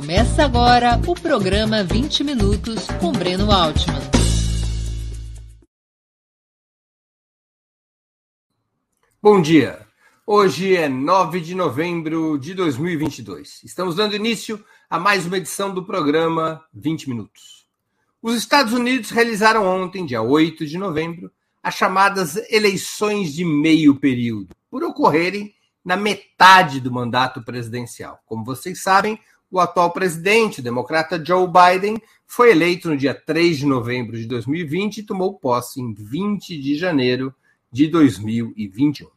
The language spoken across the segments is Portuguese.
Começa agora o programa 20 Minutos com Breno Altman. Bom dia. Hoje é 9 de novembro de 2022. Estamos dando início a mais uma edição do programa 20 Minutos. Os Estados Unidos realizaram ontem, dia 8 de novembro, as chamadas eleições de meio período, por ocorrerem na metade do mandato presidencial. Como vocês sabem, o atual presidente, o democrata Joe Biden, foi eleito no dia 3 de novembro de 2020 e tomou posse em 20 de janeiro de 2021.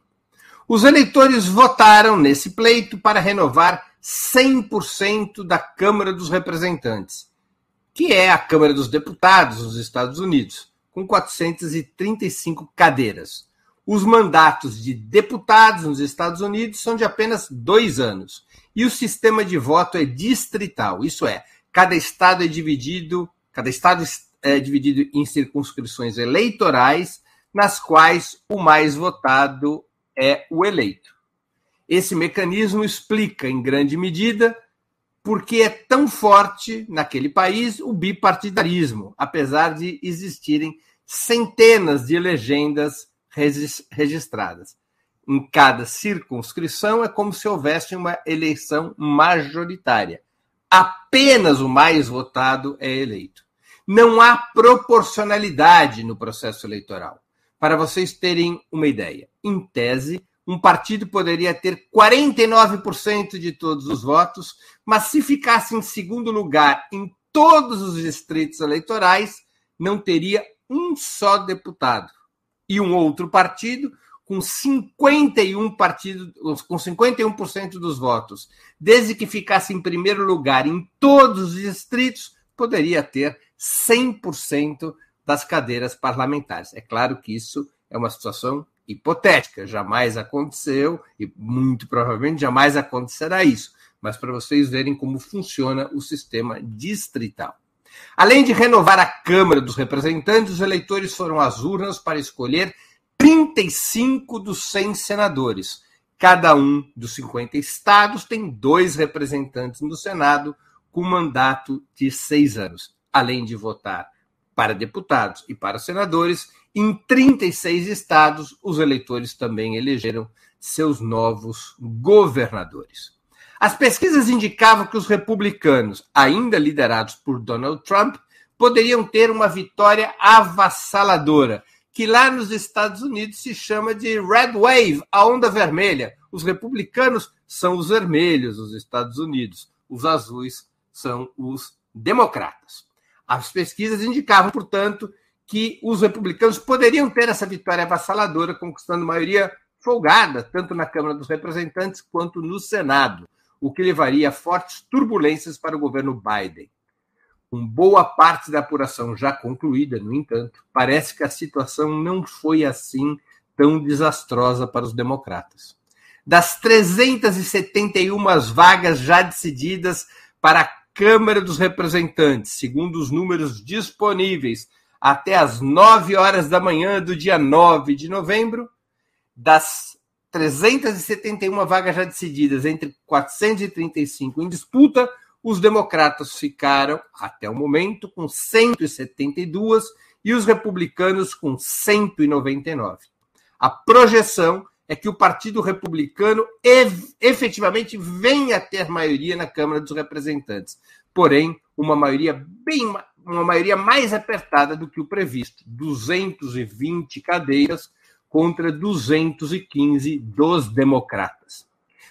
Os eleitores votaram nesse pleito para renovar 100% da Câmara dos Representantes, que é a Câmara dos Deputados dos Estados Unidos, com 435 cadeiras. Os mandatos de deputados nos Estados Unidos são de apenas dois anos. E o sistema de voto é distrital, isso é, cada estado é dividido, cada estado é dividido em circunscrições eleitorais, nas quais o mais votado é o eleito. Esse mecanismo explica, em grande medida, por que é tão forte naquele país o bipartidarismo, apesar de existirem centenas de legendas registradas. Em cada circunscrição é como se houvesse uma eleição majoritária. Apenas o mais votado é eleito. Não há proporcionalidade no processo eleitoral. Para vocês terem uma ideia, em tese, um partido poderia ter 49% de todos os votos, mas se ficasse em segundo lugar em todos os distritos eleitorais, não teria um só deputado e um outro partido com 51 partidos, com 51% dos votos, desde que ficasse em primeiro lugar em todos os distritos, poderia ter 100% das cadeiras parlamentares. É claro que isso é uma situação hipotética, jamais aconteceu e muito provavelmente jamais acontecerá isso, mas para vocês verem como funciona o sistema distrital. Além de renovar a Câmara dos Representantes, os eleitores foram às urnas para escolher 35 dos 100 senadores. Cada um dos 50 estados tem dois representantes no Senado com mandato de seis anos, além de votar para deputados e para senadores. Em 36 estados, os eleitores também elegeram seus novos governadores. As pesquisas indicavam que os republicanos, ainda liderados por Donald Trump, poderiam ter uma vitória avassaladora, que lá nos Estados Unidos se chama de Red Wave, a onda vermelha. Os republicanos são os vermelhos nos Estados Unidos, os azuis são os democratas. As pesquisas indicavam, portanto, que os republicanos poderiam ter essa vitória avassaladora, conquistando maioria folgada, tanto na Câmara dos Representantes quanto no Senado o que levaria a fortes turbulências para o governo Biden. Com boa parte da apuração já concluída, no entanto, parece que a situação não foi assim tão desastrosa para os democratas. Das 371 vagas já decididas para a Câmara dos Representantes, segundo os números disponíveis até as 9 horas da manhã do dia 9 de novembro, das 371 vagas já decididas entre 435 em disputa, os democratas ficaram, até o momento, com 172 e os republicanos com 199. A projeção é que o Partido Republicano efetivamente venha a ter maioria na Câmara dos Representantes, porém, uma maioria bem uma maioria mais apertada do que o previsto, 220 cadeiras contra 215 dos democratas.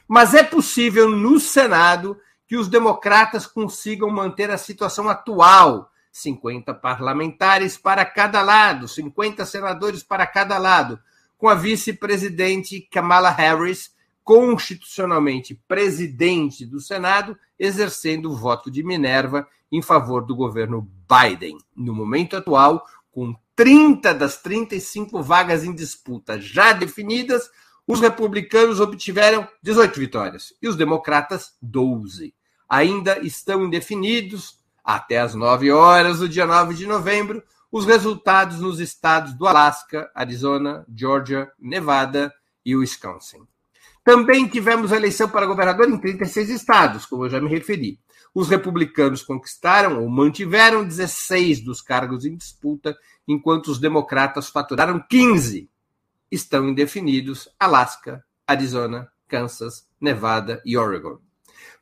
Mas é possível no Senado que os democratas consigam manter a situação atual: 50 parlamentares para cada lado, 50 senadores para cada lado, com a vice-presidente Kamala Harris constitucionalmente presidente do Senado, exercendo o voto de Minerva em favor do governo Biden. No momento atual, com 30 das 35 vagas em disputa já definidas, os republicanos obtiveram 18 vitórias e os democratas 12. Ainda estão indefinidos, até às 9 horas do dia 9 de novembro, os resultados nos estados do Alasca, Arizona, Georgia, Nevada e Wisconsin. Também tivemos eleição para governador em 36 estados, como eu já me referi. Os republicanos conquistaram ou mantiveram 16 dos cargos em disputa, enquanto os democratas faturaram 15. Estão indefinidos Alasca, Arizona, Kansas, Nevada e Oregon.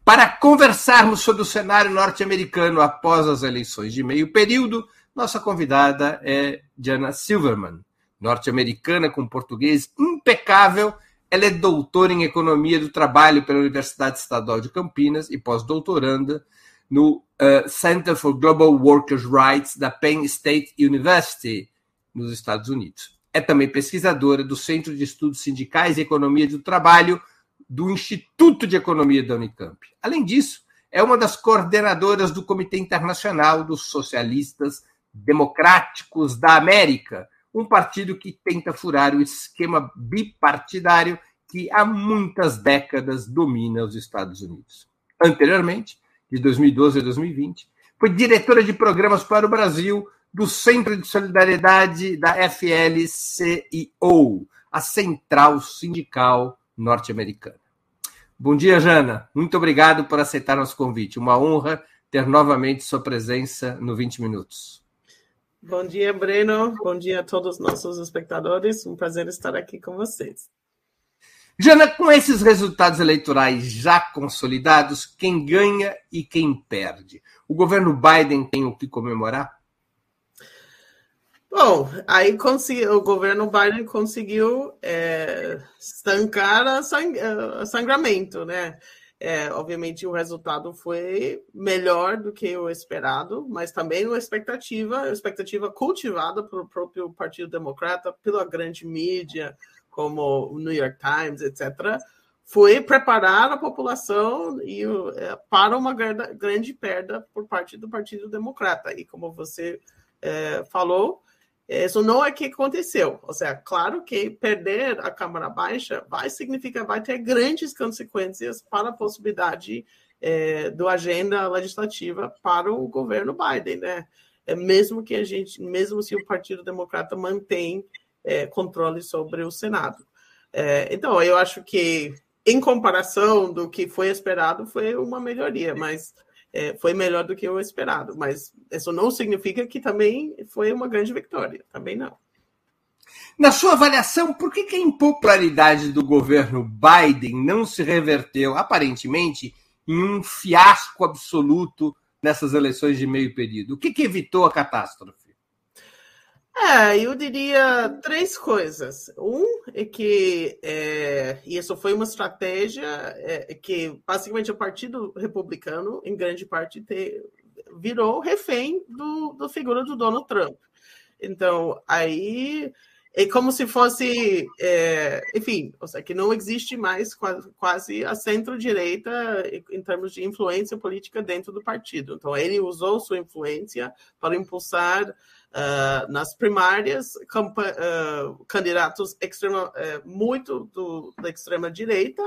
Para conversarmos sobre o cenário norte-americano após as eleições de meio período, nossa convidada é Diana Silverman, norte-americana com português impecável ela é doutora em Economia do Trabalho pela Universidade Estadual de Campinas e pós-doutoranda no uh, Center for Global Workers' Rights da Penn State University, nos Estados Unidos. É também pesquisadora do Centro de Estudos Sindicais e Economia do Trabalho do Instituto de Economia da Unicamp. Além disso, é uma das coordenadoras do Comitê Internacional dos Socialistas Democráticos da América, um partido que tenta furar o esquema bipartidário que há muitas décadas domina os Estados Unidos. Anteriormente, de 2012 a 2020, foi diretora de programas para o Brasil do Centro de Solidariedade da FLCIO, a Central Sindical Norte-Americana. Bom dia, Jana. Muito obrigado por aceitar nosso convite. Uma honra ter novamente sua presença no 20 Minutos. Bom dia, Breno. Bom dia a todos os nossos espectadores. Um prazer estar aqui com vocês. Jana, com esses resultados eleitorais já consolidados, quem ganha e quem perde? O governo Biden tem o que comemorar? Bom, aí o governo Biden conseguiu é, estancar sang, a sangramento, né? É, obviamente o resultado foi melhor do que o esperado, mas também uma expectativa, uma expectativa cultivada pelo próprio Partido Democrata, pela grande mídia, como o New York Times, etc., foi preparar a população e, é, para uma grande perda por parte do Partido Democrata. E como você é, falou, isso não é o que aconteceu. Ou seja, claro que perder a Câmara Baixa vai significar, vai ter grandes consequências para a possibilidade é, do agenda legislativa para o governo Biden, né? É, mesmo que a gente, mesmo se o Partido Democrata mantém é, controle sobre o Senado. É, então, eu acho que, em comparação do que foi esperado, foi uma melhoria, mas é, foi melhor do que o esperado, mas isso não significa que também foi uma grande vitória, também não. Na sua avaliação, por que, que a impopularidade do governo Biden não se reverteu, aparentemente, em um fiasco absoluto nessas eleições de meio período? O que, que evitou a catástrofe? É, eu diria três coisas. Um é que é, isso foi uma estratégia é, que basicamente o Partido Republicano, em grande parte, te, virou refém do, do figura do Donald Trump. Então, aí é como se fosse, é, enfim, ou seja, que não existe mais quase, quase a centro-direita em termos de influência política dentro do partido. Então, ele usou sua influência para impulsar Uh, nas primárias, uh, candidatos extrema, uh, muito do, da extrema-direita,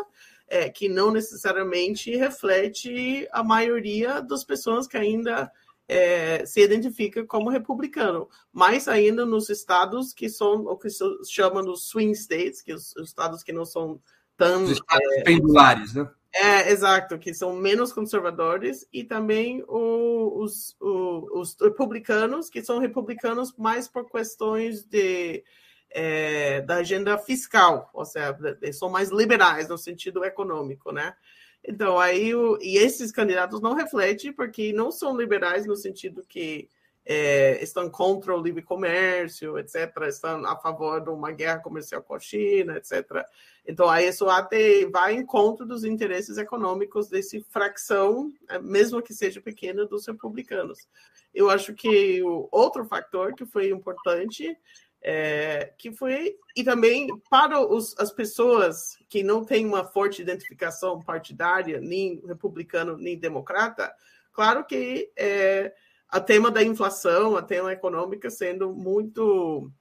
é, que não necessariamente reflete a maioria das pessoas que ainda é, se identifica como republicano, mais ainda nos estados que são o que se chama dos swing states, que os, os estados que não são tão... Os estados é, pendulares, né? É, exato, que são menos conservadores, e também os, os republicanos, que são republicanos mais por questões de, é, da agenda fiscal, ou seja, são mais liberais no sentido econômico, né? Então, aí, o, e esses candidatos não refletem, porque não são liberais no sentido que é, estão contra o livre comércio, etc., estão a favor de uma guerra comercial com a China, etc. Então, aí isso até vai em contra dos interesses econômicos desse fracção, é, mesmo que seja pequena, dos republicanos. Eu acho que o outro fator que foi importante é, que foi e também para os, as pessoas que não têm uma forte identificação partidária, nem republicano nem democrata, claro que é, a tema da inflação, a tema econômica sendo muito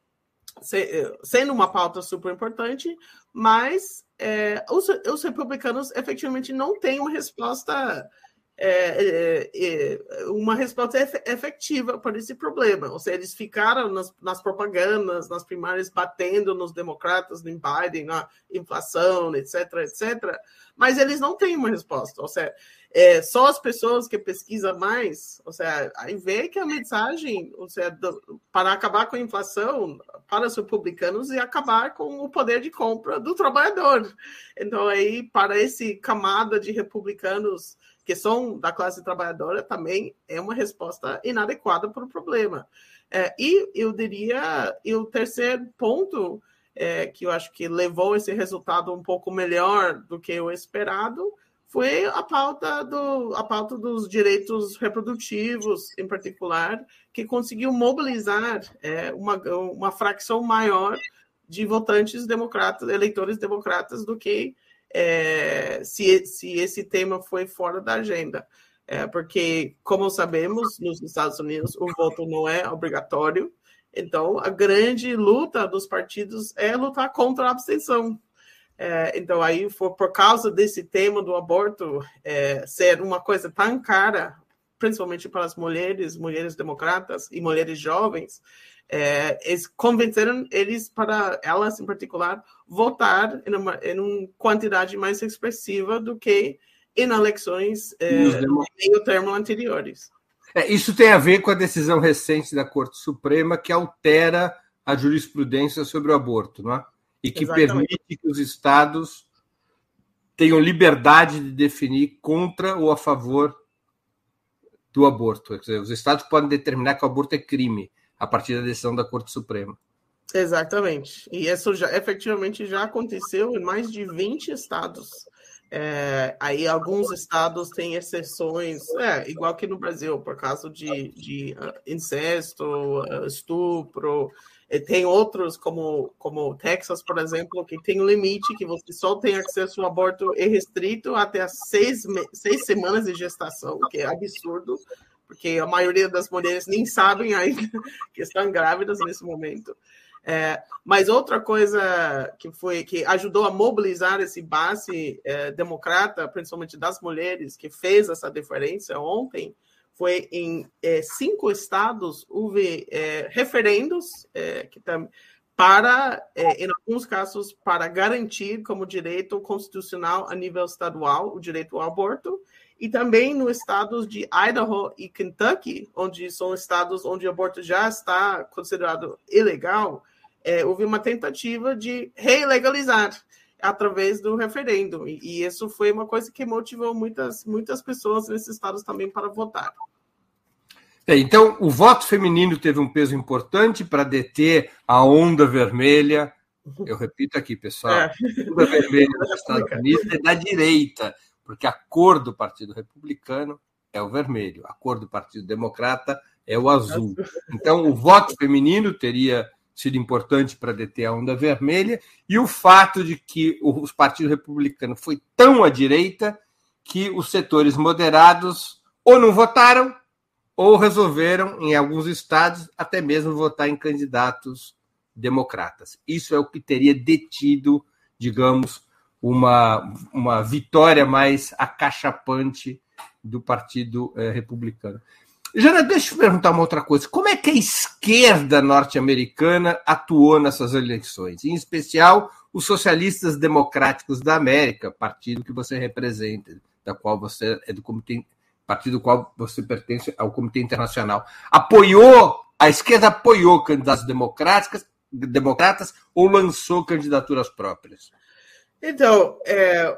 sendo uma pauta super importante, mas é, os, os, republicanos efetivamente não têm uma resposta é, é, uma resposta efetiva para esse problema. Ou seja, eles ficaram nas, nas, propagandas, nas primárias, batendo nos democratas, no Biden, na inflação, etc., etc., mas eles não têm uma resposta. Ou seja, é, só as pessoas que pesquisam mais, ou seja, aí vê que a mensagem, ou seja, do, para acabar com a inflação, para os republicanos e acabar com o poder de compra do trabalhador. Então, aí, para esse camada de republicanos que são da classe trabalhadora, também é uma resposta inadequada para o problema. É, e eu diria, e o terceiro ponto, é, que eu acho que levou esse resultado um pouco melhor do que o esperado, foi a pauta, do, a pauta dos direitos reprodutivos, em particular, que conseguiu mobilizar é, uma, uma fracção maior de votantes democratas, eleitores democratas, do que é, se, se esse tema foi fora da agenda. É, porque, como sabemos, nos Estados Unidos o voto não é obrigatório, então a grande luta dos partidos é lutar contra a abstenção. É, então, aí, for, por causa desse tema do aborto é, ser uma coisa tão cara, principalmente para as mulheres, mulheres democratas e mulheres jovens, é, eles convenceram eles para elas em particular votar em uma, em uma quantidade mais expressiva do que em eleições é, meio termo anteriores. É, isso tem a ver com a decisão recente da Corte Suprema que altera a jurisprudência sobre o aborto, não é? E que Exatamente. permite que os estados tenham liberdade de definir contra ou a favor do aborto. Dizer, os estados podem determinar que o aborto é crime a partir da decisão da Corte Suprema. Exatamente. E isso já efetivamente já aconteceu em mais de 20 estados. É, aí alguns estados têm exceções, é, igual que no Brasil, por causa de, de uh, incesto, uh, estupro. Tem outros, como, como Texas, por exemplo, que tem um limite que você só tem acesso ao aborto restrito até seis, seis semanas de gestação, que é absurdo porque a maioria das mulheres nem sabem ainda que estão grávidas nesse momento. É, mas outra coisa que foi que ajudou a mobilizar esse base é, democrata, principalmente das mulheres, que fez essa diferença ontem, foi em é, cinco estados houve é, referendos é, que tam, para, é, em alguns casos, para garantir como direito constitucional a nível estadual o direito ao aborto e também nos estados de Idaho e Kentucky, onde são estados onde o aborto já está considerado ilegal, é, houve uma tentativa de relegalizar através do referendo. E, e, isso foi uma coisa que motivou muitas, muitas pessoas nesses estados também para votar. É, então, o voto feminino teve um peso importante para deter a onda vermelha. Eu repito aqui, pessoal, é. a onda vermelha nos Estados Unidos é da direita porque a cor do Partido Republicano é o vermelho, a cor do Partido Democrata é o azul. Então, o voto feminino teria sido importante para deter a onda vermelha, e o fato de que o Partido Republicano foi tão à direita que os setores moderados ou não votaram ou resolveram, em alguns estados, até mesmo votar em candidatos democratas. Isso é o que teria detido, digamos, uma, uma vitória mais acachapante do Partido eh, Republicano. Jana, deixa eu perguntar uma outra coisa. Como é que a esquerda norte-americana atuou nessas eleições? Em especial, os socialistas democráticos da América, partido que você representa, da qual você é do comitê, partido do qual você pertence ao Comitê Internacional. Apoiou, a esquerda apoiou candidatos democráticos, democratas ou lançou candidaturas próprias? Então, é,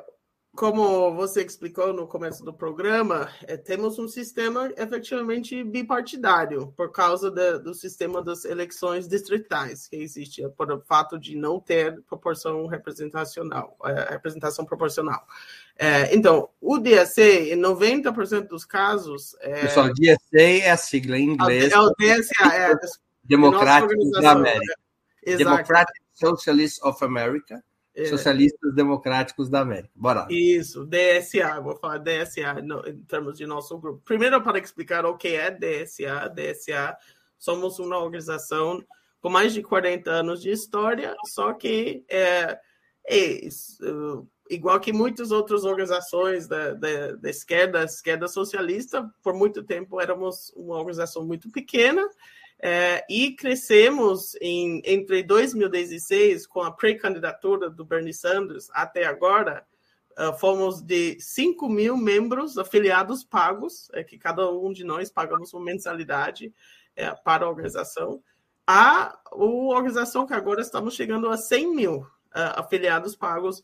como você explicou no começo do programa, é, temos um sistema efetivamente bipartidário, por causa de, do sistema das eleições distritais que existe, por o fato de não ter proporção representacional, é, representação proporcional. É, então, o DSA, em 90% dos casos. É, Pessoal, DSA é a sigla em inglês. É o DSA, é. Democrático da América. Democratic Socialists of America é. Socialistas Democráticos da América. Bora. Isso, DSA, vou falar DSA no, em termos de nosso grupo. Primeiro, para explicar o que é DSA, DSA, somos uma organização com mais de 40 anos de história, só que é, é igual que muitas outras organizações da, da, da esquerda, esquerda socialista, por muito tempo éramos uma organização muito pequena, é, e crescemos em, entre 2016, com a pré-candidatura do Bernie Sanders, até agora, uh, fomos de 5 mil membros afiliados pagos, é, que cada um de nós pagamos uma mensalidade é, para a organização, a, a organização que agora estamos chegando a 100 mil uh, afiliados pagos,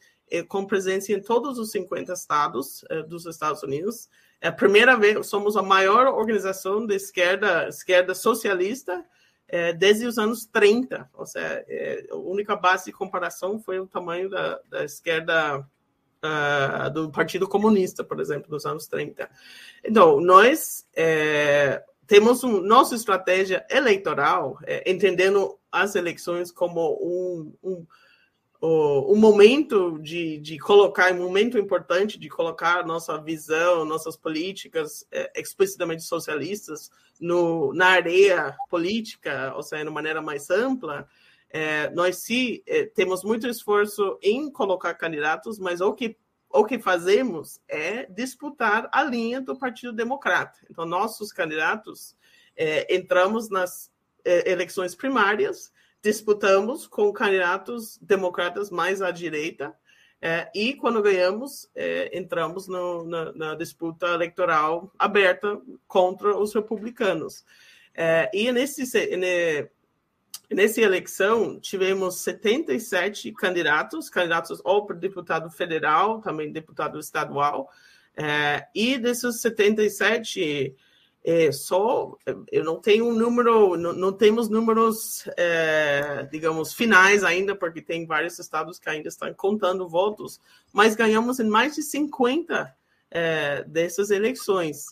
com presença em todos os 50 estados uh, dos Estados Unidos. É a primeira vez, somos a maior organização de esquerda, esquerda socialista é, desde os anos 30. Ou seja, é, a única base de comparação foi o tamanho da, da esquerda uh, do Partido Comunista, por exemplo, dos anos 30. Então, nós é, temos um, nossa estratégia eleitoral, é, entendendo as eleições como um, um o, o momento de, de colocar, um momento importante de colocar nossa visão, nossas políticas é, explicitamente socialistas no, na areia política, ou seja, de maneira mais ampla, é, nós sim é, temos muito esforço em colocar candidatos, mas o que o que fazemos é disputar a linha do Partido Democrata. Então, nossos candidatos é, entramos nas eleições primárias disputamos com candidatos democratas mais à direita, é, e quando ganhamos, é, entramos no, na, na, disputa eleitoral aberta contra os republicanos. É, e nesse, ne, nessa eleição, tivemos 77 candidatos, candidatos ou para deputado federal, também deputado estadual, é, e desses 77 é, só eu não tenho um número, não, não temos números, é, digamos, finais ainda, porque tem vários estados que ainda estão contando votos, mas ganhamos em mais de 50 é, dessas eleições.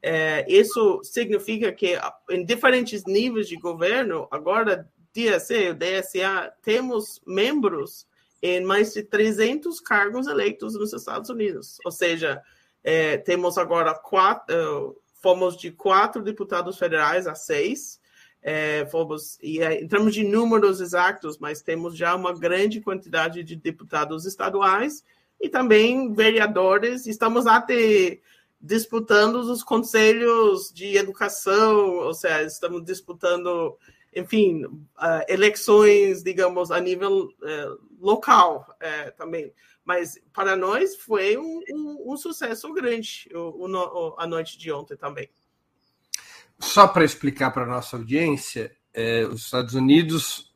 É, isso significa que em diferentes níveis de governo, agora DSE, o DSA, temos membros em mais de 300 cargos eleitos nos Estados Unidos. Ou seja, é, temos agora quatro fomos de quatro deputados federais a seis. É, fomos, e é, em termos de números exatos, mas temos já uma grande quantidade de deputados estaduais e também vereadores. Estamos até disputando os conselhos de educação, ou seja, estamos disputando, enfim, uh, eleições, digamos, a nível uh, local uh, também mas para nós foi um, um, um sucesso grande o, o, a noite de ontem também. Só para explicar para a nossa audiência, é, os Estados Unidos,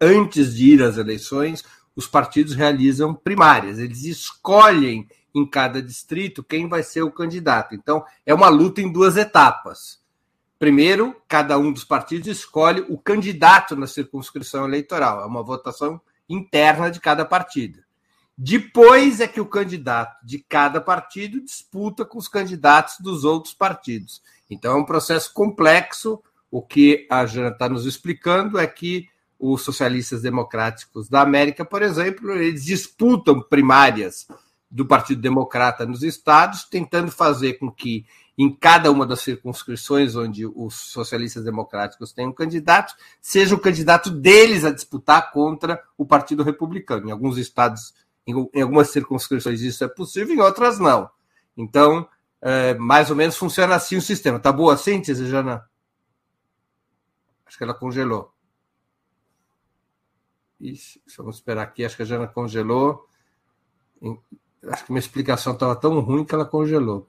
antes de ir às eleições, os partidos realizam primárias, eles escolhem em cada distrito quem vai ser o candidato. Então, é uma luta em duas etapas. Primeiro, cada um dos partidos escolhe o candidato na circunscrição eleitoral. É uma votação interna de cada partido. Depois é que o candidato de cada partido disputa com os candidatos dos outros partidos. Então é um processo complexo. O que a Jana está nos explicando é que os socialistas democráticos da América, por exemplo, eles disputam primárias do Partido Democrata nos estados, tentando fazer com que em cada uma das circunscrições onde os socialistas democráticos têm um candidato, seja o candidato deles a disputar contra o Partido Republicano. Em alguns estados, em, algumas circunscrições isso é possível, em outras não. Então, é, mais ou menos funciona assim o sistema. Tá boa a síntese, Jana? Acho que ela congelou. Ixi, vamos esperar aqui. Acho que a Jana congelou. Acho que minha explicação estava tão ruim que ela congelou.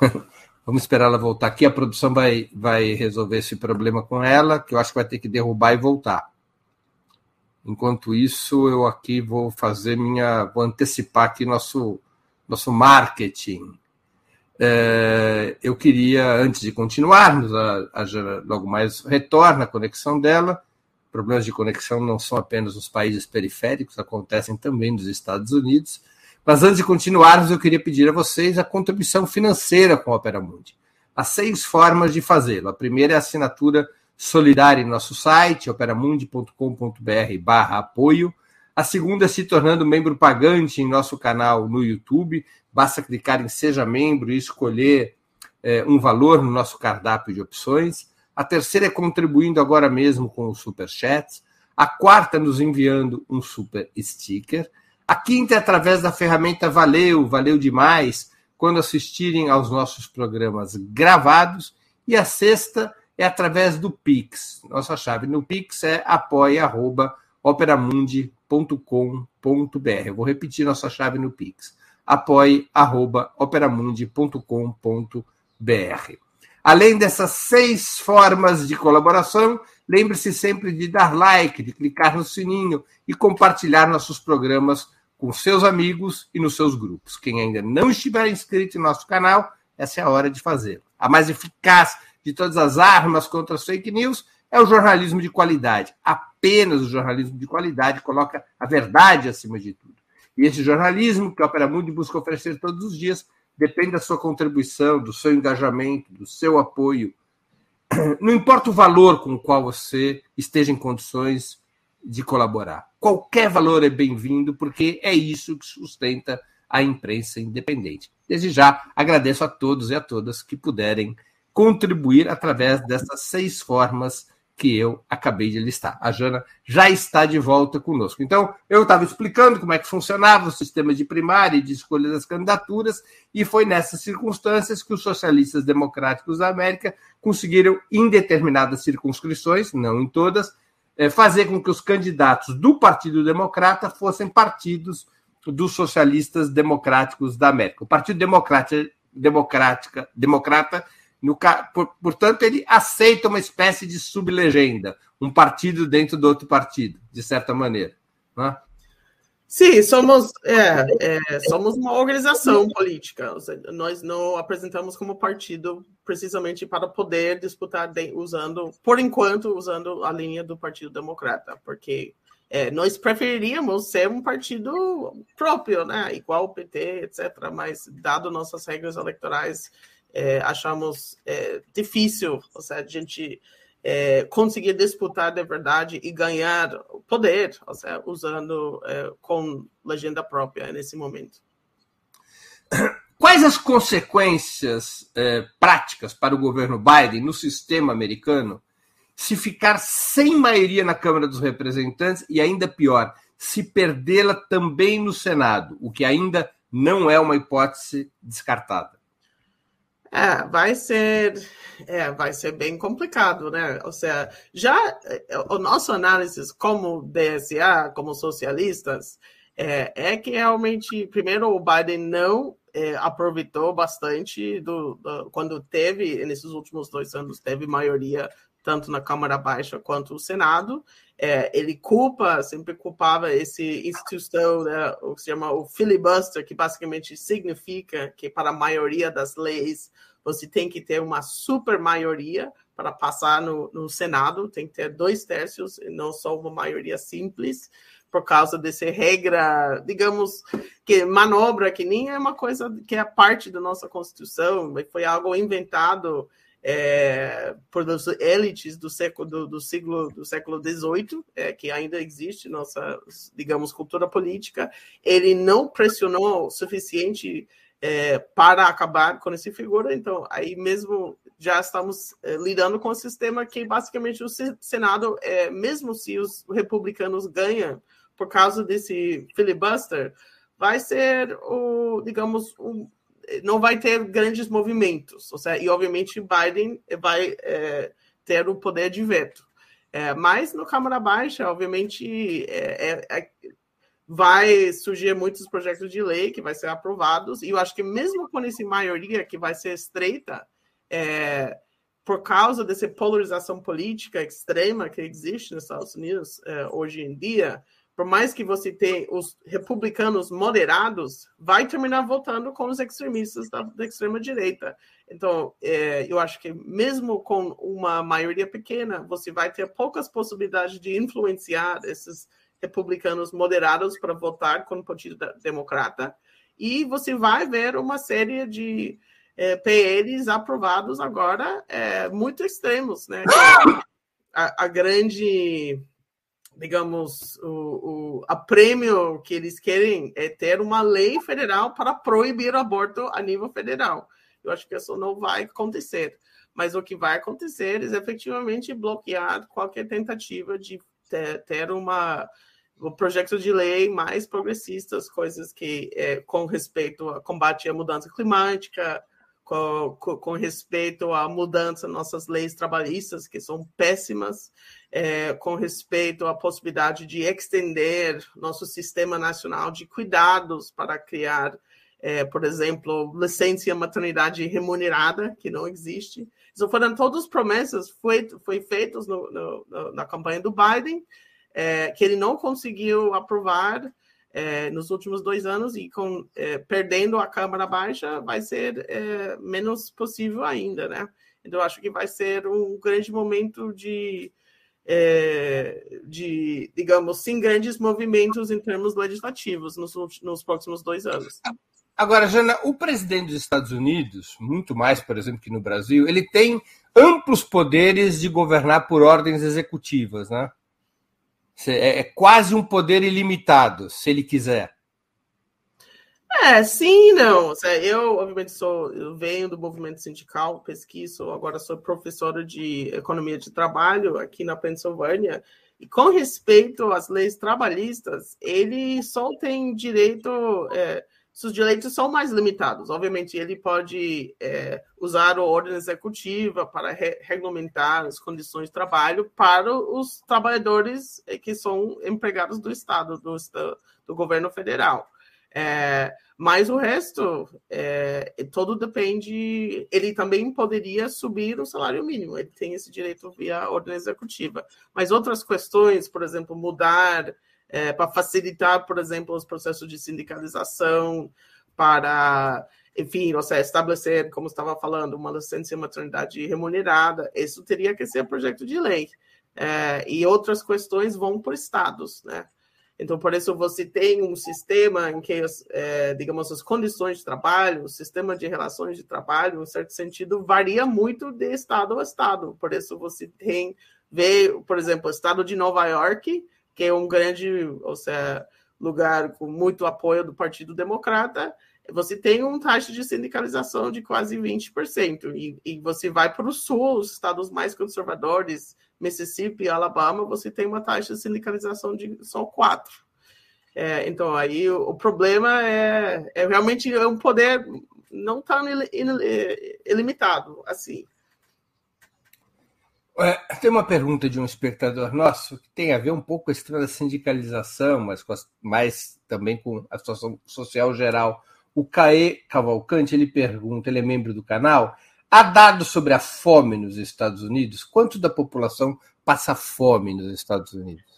Vamos esperar ela voltar aqui. A produção vai, vai resolver esse problema com ela, que eu acho que vai ter que derrubar e voltar. Enquanto isso, eu aqui vou fazer minha. Vou antecipar aqui nosso, nosso marketing. É, eu queria, antes de continuarmos, a, a logo mais retorna a conexão dela. Problemas de conexão não são apenas nos países periféricos, acontecem também nos Estados Unidos. Mas antes de continuarmos, eu queria pedir a vocês a contribuição financeira com a Opera Mundi. Há seis formas de fazê-lo. A primeira é a assinatura solidária em nosso site, operamundi.com.br barra apoio. A segunda é se tornando membro pagante em nosso canal no YouTube. Basta clicar em Seja Membro e escolher é, um valor no nosso cardápio de opções. A terceira é contribuindo agora mesmo com o Super Chats. A quarta, nos enviando um super sticker. A quinta é através da ferramenta Valeu, valeu demais, quando assistirem aos nossos programas gravados. E a sexta é através do Pix. Nossa chave no Pix é apoia.operamundi.com.br. Eu vou repetir nossa chave no Pix. apoia.operamundi.com.br. Além dessas seis formas de colaboração, lembre-se sempre de dar like, de clicar no sininho e compartilhar nossos programas com seus amigos e nos seus grupos. Quem ainda não estiver inscrito em nosso canal, essa é a hora de fazer. A mais eficaz de todas as armas contra as fake news é o jornalismo de qualidade. Apenas o jornalismo de qualidade coloca a verdade acima de tudo. E esse jornalismo que a Opera Mundi busca oferecer todos os dias depende da sua contribuição, do seu engajamento, do seu apoio. Não importa o valor com o qual você esteja em condições de colaborar. Qualquer valor é bem-vindo, porque é isso que sustenta a imprensa independente. Desde já, agradeço a todos e a todas que puderem contribuir através dessas seis formas que eu acabei de listar. A Jana já está de volta conosco. Então, eu estava explicando como é que funcionava o sistema de primária e de escolha das candidaturas, e foi nessas circunstâncias que os socialistas democráticos da América conseguiram, em determinadas circunscrições, não em todas, fazer com que os candidatos do Partido Democrata fossem partidos dos socialistas democráticos da América. O Partido Democrática, Democrática, Democrata, no, por, portanto, ele aceita uma espécie de sublegenda, um partido dentro do outro partido, de certa maneira. Né? Sim, somos, é, é, somos uma organização política. nós não apresentamos como partido precisamente para poder disputar de, usando, por enquanto, usando a linha do Partido Democrata, porque é, nós preferiríamos ser um partido próprio, né, igual o PT, etc. Mas, dado nossas regras eleitorais, é, achamos é, difícil, ou seja, a gente é, conseguir disputar de verdade e ganhar poder, seja, usando é, com legenda própria nesse momento. Quais as consequências é, práticas para o governo Biden no sistema americano se ficar sem maioria na Câmara dos Representantes e, ainda pior, se perdê-la também no Senado, o que ainda não é uma hipótese descartada? É, vai ser, é, vai ser bem complicado, né? Ou seja, já o nosso análise como DSA, como socialistas, é, é que realmente, primeiro, o Biden não é, aproveitou bastante do, do, quando teve, nesses últimos dois anos, teve maioria tanto na Câmara Baixa quanto no Senado. É, ele culpa, sempre culpava esse instituição, né, o que se chama o filibuster, que basicamente significa que para a maioria das leis você tem que ter uma super maioria para passar no, no Senado, tem que ter dois terços, e não só uma maioria simples, por causa dessa regra, digamos, que manobra que nem é uma coisa que é parte da nossa Constituição, foi algo inventado é, as elites do século do, do siglo do século XVIII, é, que ainda existe nossa, digamos, cultura política. Ele não pressionou o suficiente é, para acabar com essa figura. Então, aí mesmo já estamos é, lidando com um sistema que basicamente o Senado, é, mesmo se os republicanos ganham por causa desse filibuster, vai ser o, digamos, um, não vai ter grandes movimentos. Ou seja, e, obviamente, Biden vai é, ter o poder de veto. É, mas no Câmara Baixa, obviamente, é, é, é, vai surgir muitos projetos de lei que vai ser aprovados. E eu acho que mesmo com essa maioria que vai ser estreita, é, por causa dessa polarização política extrema que existe nos Estados Unidos hoje em dia, por mais que você tenha os republicanos moderados, vai terminar votando com os extremistas da, da extrema-direita. Então, é, eu acho que mesmo com uma maioria pequena, você vai ter poucas possibilidades de influenciar esses republicanos moderados para votar com o Partido Democrata. E você vai ver uma série de é, PLs aprovados agora é, muito extremos, né? A, a grande digamos, o, o a prêmio que eles querem é ter uma lei federal para proibir o aborto a nível federal. Eu acho que isso não vai acontecer. Mas o que vai acontecer é efetivamente bloquear qualquer tentativa de ter, ter uma projetos de lei mais progressistas, coisas que é, com respeito a combate à mudança climática, com, com, respeito à mudança nossas leis trabalhistas, que são péssimas, é, com respeito à possibilidade de extender nosso sistema nacional de cuidados para criar, é, por exemplo, licença maternidade remunerada, que não existe. Isso foram todas promessas foi, foi feitas na campanha do Biden, é, que ele não conseguiu aprovar é, nos últimos dois anos e com é, perdendo a Câmara Baixa vai ser é, menos possível ainda, né? Então acho que vai ser um grande momento de é, de digamos sem grandes movimentos em termos legislativos nos, nos próximos dois anos. Agora, Jana, o presidente dos Estados Unidos, muito mais, por exemplo, que no Brasil, ele tem amplos poderes de governar por ordens executivas, né? É, é quase um poder ilimitado, se ele quiser. É, sim, não. Eu, obviamente, sou, eu venho do movimento sindical, pesquiso, agora sou professora de economia de trabalho aqui na Pensilvânia. E com respeito às leis trabalhistas, ele só tem direito. É, seus direitos são mais limitados. Obviamente, ele pode é, usar a ordem executiva para re regulamentar as condições de trabalho para os trabalhadores é, que são empregados do Estado, do, do governo federal. É, mas o resto, é, todo depende. Ele também poderia subir o salário mínimo, ele tem esse direito via ordem executiva. Mas outras questões, por exemplo, mudar é, para facilitar, por exemplo, os processos de sindicalização, para, enfim, ou seja, estabelecer, como estava falando, uma licença maternidade remunerada. Isso teria que ser projeto de lei. É, e outras questões vão por estados, né? Então, por isso, você tem um sistema em que, é, digamos, as condições de trabalho, o sistema de relações de trabalho, em certo sentido, varia muito de estado a estado. Por isso, você tem, vê, por exemplo, o estado de Nova York, que é um grande ou seja, lugar com muito apoio do Partido Democrata, você tem uma taxa de sindicalização de quase 20%. E, e você vai para o sul, os estados mais conservadores, Mississippi, Alabama, você tem uma taxa de sindicalização de só 4%. É, então, aí o, o problema é, é, realmente é um poder não tão ilimitado assim. Tem uma pergunta de um espectador nosso que tem a ver um pouco com a história da sindicalização, mas mais também com a situação social geral. O Caê Cavalcante ele pergunta, ele é membro do canal. Há dados sobre a fome nos Estados Unidos? Quanto da população passa fome nos Estados Unidos?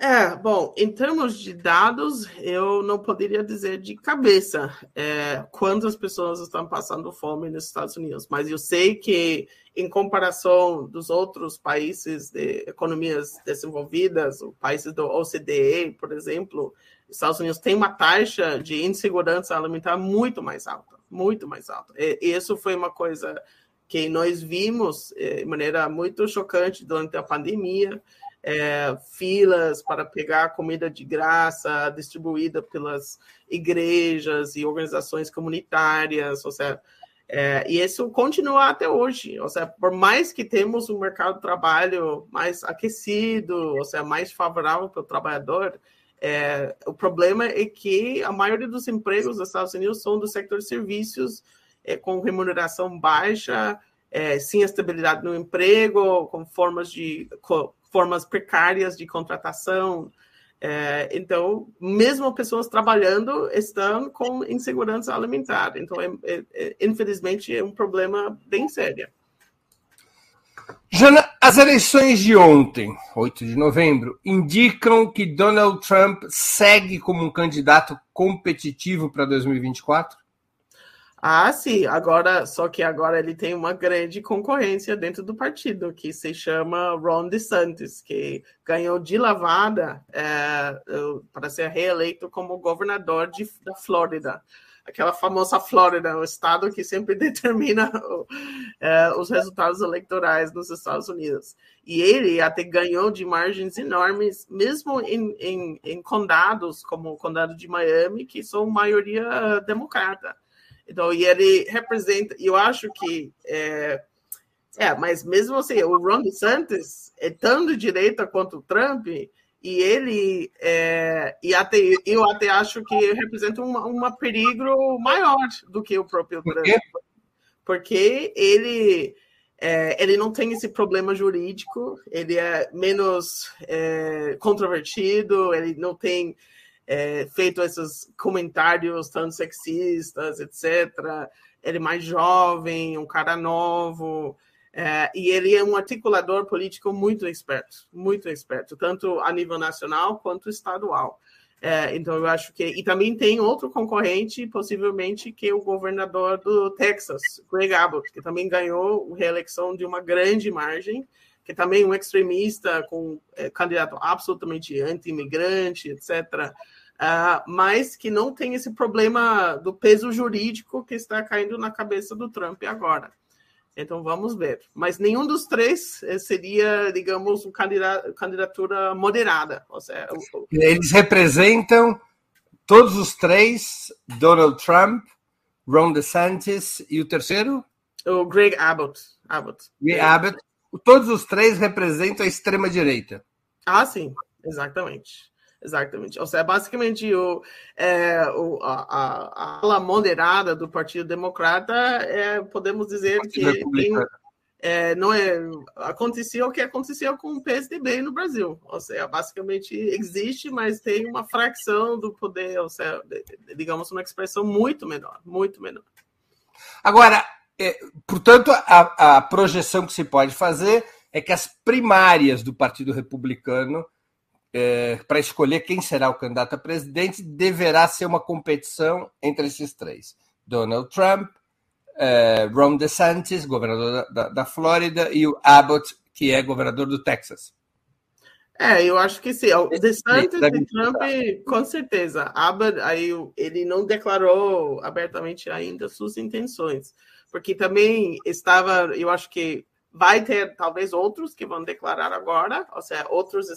É, bom, em termos de dados, eu não poderia dizer de cabeça é, quantas pessoas estão passando fome nos Estados Unidos, mas eu sei que, em comparação dos outros países de economias desenvolvidas, países do OCDE, por exemplo, os Estados Unidos tem uma taxa de insegurança alimentar muito mais alta, muito mais alta. E isso foi uma coisa que nós vimos é, de maneira muito chocante durante a pandemia é, filas para pegar comida de graça distribuída pelas igrejas e organizações comunitárias, ou seja, é, e isso continua até hoje. Ou seja, por mais que temos um mercado de trabalho mais aquecido, ou seja, mais favorável para o trabalhador, é, o problema é que a maioria dos empregos dos Estados Unidos são do setor de serviços, é, com remuneração baixa, é, sem estabilidade no emprego, com formas de formas precárias de contratação. É, então, mesmo pessoas trabalhando estão com insegurança alimentar. Então, é, é, é infelizmente, é um problema bem sério. Jana, as eleições de ontem, 8 de novembro, indicam que Donald Trump segue como um candidato competitivo para 2024? Ah, sim. Agora, só que agora ele tem uma grande concorrência dentro do partido, que se chama Ron DeSantis, que ganhou de lavada é, para ser reeleito como governador de, da Flórida. Aquela famosa Flórida, o estado que sempre determina é, os resultados eleitorais nos Estados Unidos. E ele até ganhou de margens enormes, mesmo em, em, em condados, como o condado de Miami, que são maioria democrata. Então, e ele representa, eu acho que é, é, mas mesmo assim, o Ron DeSantis é tão de direita quanto o Trump, E ele, é, e até, eu até acho que representa um, um perigo maior do que o próprio Trump. Por Porque ele, é, ele não tem esse problema jurídico, ele é menos é, controvertido, ele não tem é, feito esses comentários tão sexistas, etc. Ele é mais jovem, um cara novo. É, e ele é um articulador político muito esperto, muito esperto, tanto a nível nacional quanto estadual. É, então, eu acho que. E também tem outro concorrente, possivelmente, que é o governador do Texas, Greg Abbott, que também ganhou reeleição de uma grande margem, que também é um extremista, com é, candidato absolutamente anti-imigrante, etc. Uh, mas que não tem esse problema do peso jurídico que está caindo na cabeça do Trump agora. Então vamos ver. Mas nenhum dos três eh, seria, digamos, uma candidatura moderada. Seja, Eles representam todos os três: Donald Trump, Ron DeSantis e o terceiro? O Greg Abbott. Abbott. Greg Abbott. Todos os três representam a extrema-direita. Ah, sim, exatamente. Exatamente. Ou seja, basicamente o, é, o, a, a, ala moderada do Partido Democrata, é, podemos dizer que tem, é, não é aconteceu o que aconteceu com o PSDB no Brasil. Ou seja, basicamente existe, mas tem uma fração do poder, ou seja, digamos uma expressão muito menor, muito menor. Agora, é, portanto, a, a projeção que se pode fazer é que as primárias do Partido Republicano é, para escolher quem será o candidato a presidente, deverá ser uma competição entre esses três: Donald Trump, é, Ron DeSantis, governador da, da, da, Flórida, e o Abbott, que é governador do Texas. É, eu acho que sim. O DeSantis e Trump, com certeza. Abbott, aí, ele não declarou abertamente ainda suas intenções, porque também estava, eu acho que vai ter talvez outros que vão declarar agora, ou seja, outros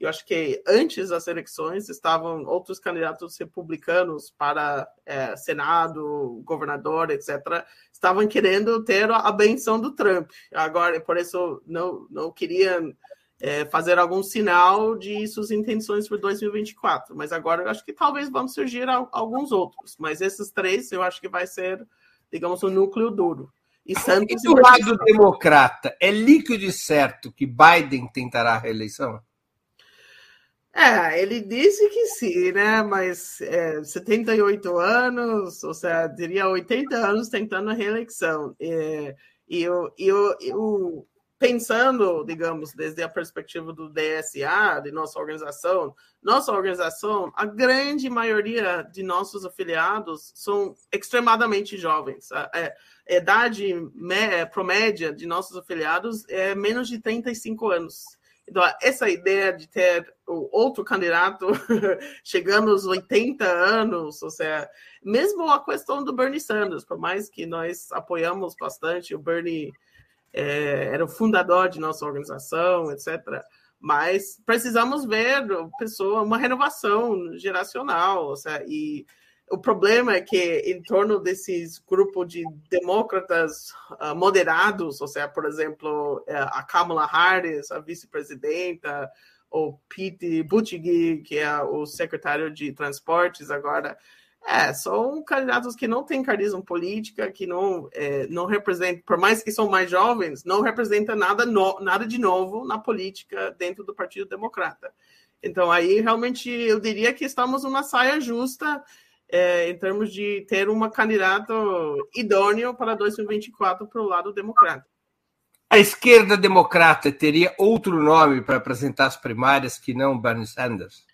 eu acho que antes das eleições estavam outros candidatos republicanos para é, Senado, governador, etc., estavam querendo ter a benção do Trump. Agora, por isso, não, não queriam é, fazer algum sinal de suas intenções para 2024. Mas agora eu acho que talvez vão surgir alguns outros. Mas esses três eu acho que vai ser, digamos, o um núcleo duro. E Santos. E do lado democrata, é líquido e certo que Biden tentará a reeleição? É, ele disse que sim, né? Mas é, 78 anos, ou seja, teria 80 anos tentando a reeleição. É, e eu, eu, eu, pensando, digamos, desde a perspectiva do DSA, de nossa organização, nossa organização, a grande maioria de nossos afiliados são extremadamente jovens. A, a idade promédia de nossos afiliados é menos de 35 anos. Então, essa ideia de ter outro candidato chegando aos 80 anos, ou seja, mesmo a questão do Bernie Sanders, por mais que nós apoiamos bastante, o Bernie é, era o fundador de nossa organização, etc. Mas precisamos ver pessoa, uma renovação geracional, ou seja, e o problema é que em torno desses grupos de demócratas uh, moderados, ou seja, por exemplo, é, a Kamala Harris, a vice-presidenta, o Pete Buttigieg, que é o secretário de transportes agora, é, são candidatos que não têm carisma política, que não, é, não representam, por mais que são mais jovens, não representa nada, no, nada de novo na política dentro do Partido Democrata. Então, aí, realmente, eu diria que estamos numa saia justa é, em termos de ter uma candidata idôneo para 2024 para o lado democrata. A esquerda democrata teria outro nome para apresentar as primárias que não Bernie Sanders?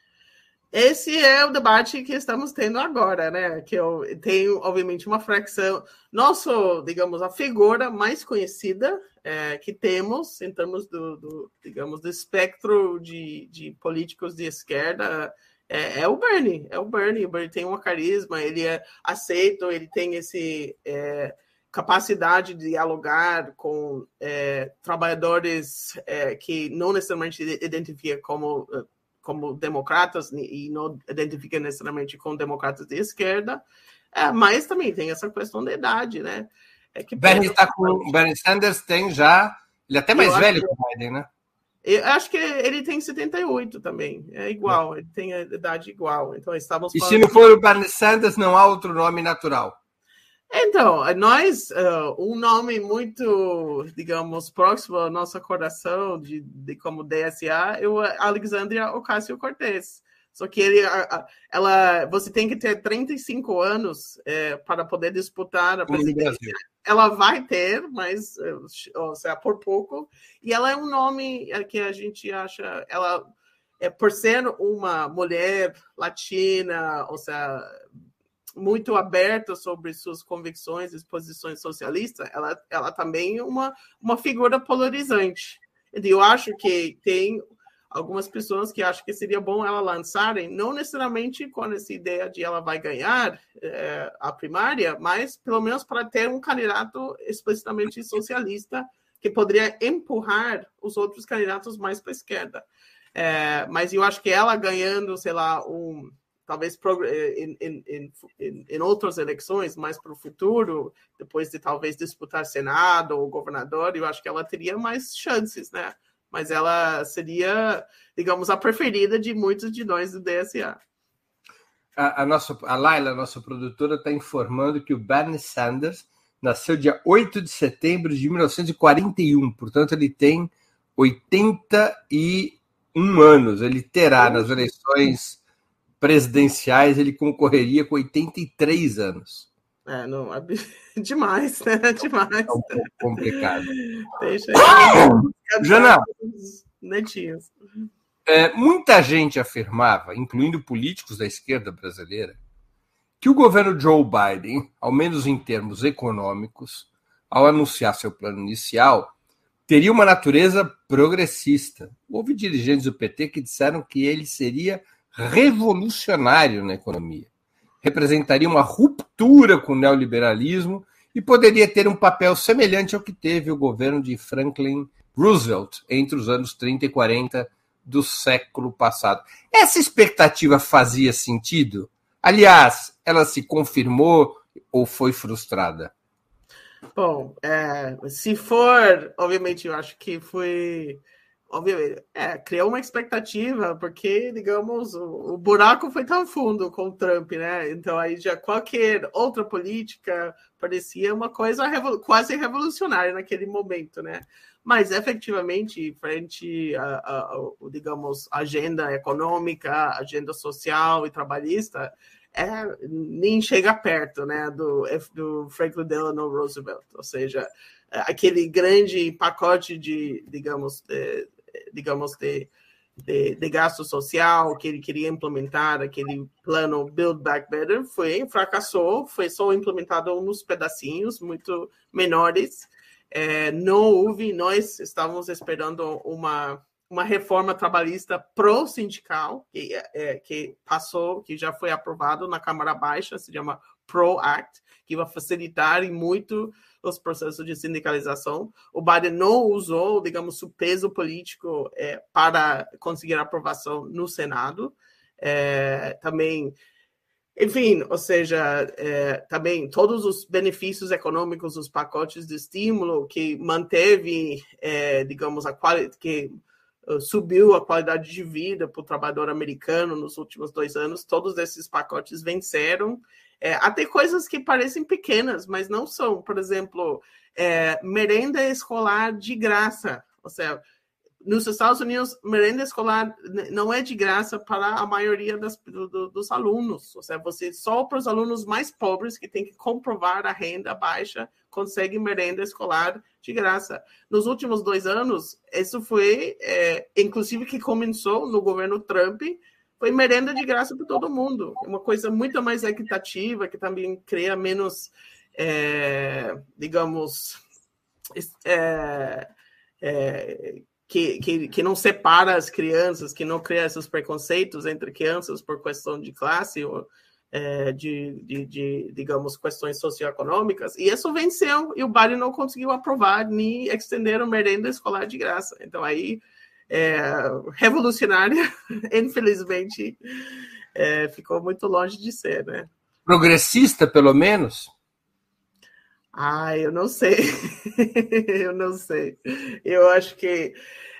Esse é o debate que estamos tendo agora, né? Que eu tenho, obviamente, uma fracção. Nosso, digamos, a figura mais conhecida é, que temos em termos do, do, digamos, do espectro de, de políticos de esquerda é, é, o Bernie, é o Bernie. O Bernie tem um carisma, ele é aceito, ele tem esse é, capacidade de dialogar com é, trabalhadores é, que não necessariamente identifica como como democratas e não identifica necessariamente com democratas de esquerda, é, mas também tem essa questão da idade, né? É que Bernie, tá com, Bernie Sanders tem já, ele é até mais velho que o Biden, né? Eu acho que ele tem 78 também. É igual, ele tem a idade igual. Então estávamos E se não for o Bernie Sanders, não há outro nome natural. Então, nós, uh, um nome muito, digamos, próximo ao nosso coração, de, de como DSA, é o Alexandria Ocasio-Cortez. Só que ele, ela, você tem que ter 35 anos é, para poder disputar a presidência. Ela vai ter, mas ou seja, por pouco. E ela é um nome é, que a gente acha, ela é por ser uma mulher latina, ou seja, muito aberta sobre suas convicções e posições socialistas, ela, ela também é uma, uma figura polarizante. Eu acho que tem algumas pessoas que acham que seria bom ela lançarem, não necessariamente com essa ideia de ela vai ganhar é, a primária, mas pelo menos para ter um candidato explicitamente socialista que poderia empurrar os outros candidatos mais para a esquerda. É, mas eu acho que ela ganhando, sei lá, um talvez em, em, em outras eleições mais para o futuro, depois de talvez disputar Senado ou governador, eu acho que ela teria mais chances, né? Mas ela seria, digamos, a preferida de muitos de nós do DSA. A, a nossa, a Laila, nossa produtora, está informando que o Bernie Sanders nasceu dia 8 de setembro de 1941, portanto, ele tem 81 anos. Ele terá nas eleições presidenciais, ele concorreria com 83 anos. É, não, é demais, né? Demais. É um pouco complicado. Deixa aí. Jana, netinhos. É, muita gente afirmava, incluindo políticos da esquerda brasileira, que o governo Joe Biden, ao menos em termos econômicos, ao anunciar seu plano inicial, teria uma natureza progressista. Houve dirigentes do PT que disseram que ele seria revolucionário na economia representaria uma ruptura com o neoliberalismo e poderia ter um papel semelhante ao que teve o governo de Franklin Roosevelt entre os anos 30 e 40 do século passado. Essa expectativa fazia sentido? Aliás, ela se confirmou ou foi frustrada? Bom, é, se for, obviamente, eu acho que foi obviamente, é, criou uma expectativa, porque, digamos, o, o, buraco foi tão fundo com o Trump, né? Então aí já qualquer outra política parecia uma coisa revol quase revolucionária naquele momento, né? Mas efetivamente, frente a, a, a, digamos, agenda econômica, agenda social e trabalhista, é, nem chega perto, né, do, do Franklin Delano Roosevelt, ou seja, aquele grande pacote de, digamos, de, digamos, de, de, de, gasto social que ele queria implementar, aquele plano Build Back Better, foi, fracassou, foi só implementado nos pedacinhos muito menores. É, não houve, nós estávamos esperando uma, uma reforma trabalhista pró-sindical, que, é, que passou, que já foi aprovado na Câmara Baixa, se chama PRO Act, que vai facilitar muito os processos de sindicalização. O Biden não usou, digamos, o peso político é, para conseguir aprovação no Senado. É, também, enfim, ou seja, é, também todos os benefícios econômicos, os pacotes de estímulo que manteve, é, digamos, a qualidade que subiu a qualidade de vida para o trabalhador americano nos últimos dois anos, todos esses pacotes venceram. É, até coisas que parecem pequenas, mas não são. Por exemplo, é, merenda escolar de graça. Ou seja, nos Estados Unidos, merenda escolar não é de graça para a maioria das, do, dos alunos. Ou seja, você só para os alunos mais pobres que têm que comprovar a renda baixa consegue merenda escolar de graça. Nos últimos dois anos, isso foi, é, inclusive, que começou no governo Trump, foi merenda de graça para todo mundo. É uma coisa muito mais equitativa, que também cria menos, é, digamos, é, é, que, que, que não separa as crianças, que não cria esses preconceitos entre crianças por questão de classe ou é, de, de, de, digamos, questões socioeconômicas. E isso venceu, e o Biden não conseguiu aprovar nem estender a merenda escolar de graça. Então aí é, revolucionária, infelizmente, é, ficou muito longe de ser, né? Progressista, pelo menos? Ah, eu não sei. eu não sei. Eu acho que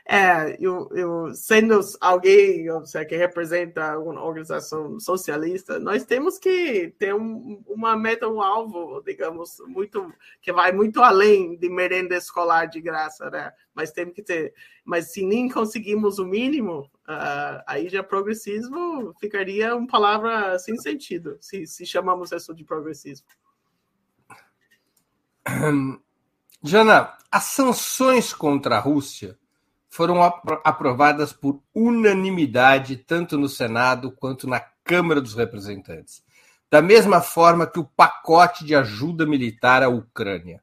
É, eu, eu sendo alguém sei, que representa uma organização socialista, nós temos que ter um, uma meta, um alvo, digamos, muito que vai muito além de merenda escolar de graça, né? Mas temos que ter, mas se nem conseguimos o mínimo, uh, aí já progressismo ficaria uma palavra sem sentido, se, se chamamos isso de progressismo. Jana, as sanções contra a Rússia foram aprovadas por unanimidade, tanto no Senado quanto na Câmara dos Representantes. Da mesma forma que o pacote de ajuda militar à Ucrânia.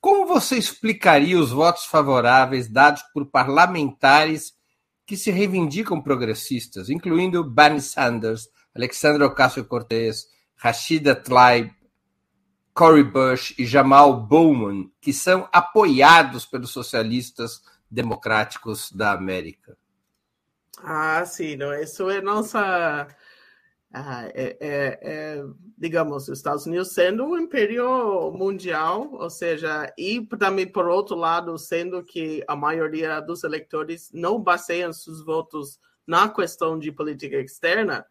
Como você explicaria os votos favoráveis dados por parlamentares que se reivindicam progressistas, incluindo Bernie Sanders, Alexandra Ocasio-Cortez, Rashida Tlaib, Cory Bush e Jamal Bowman, que são apoiados pelos socialistas democráticos da América. Ah, sim, não, isso é nossa, ah, é, é, é, digamos, os Estados Unidos sendo um império mundial, ou seja, e também por outro lado, sendo que a maioria dos eleitores não baseiam seus votos na questão de política externa,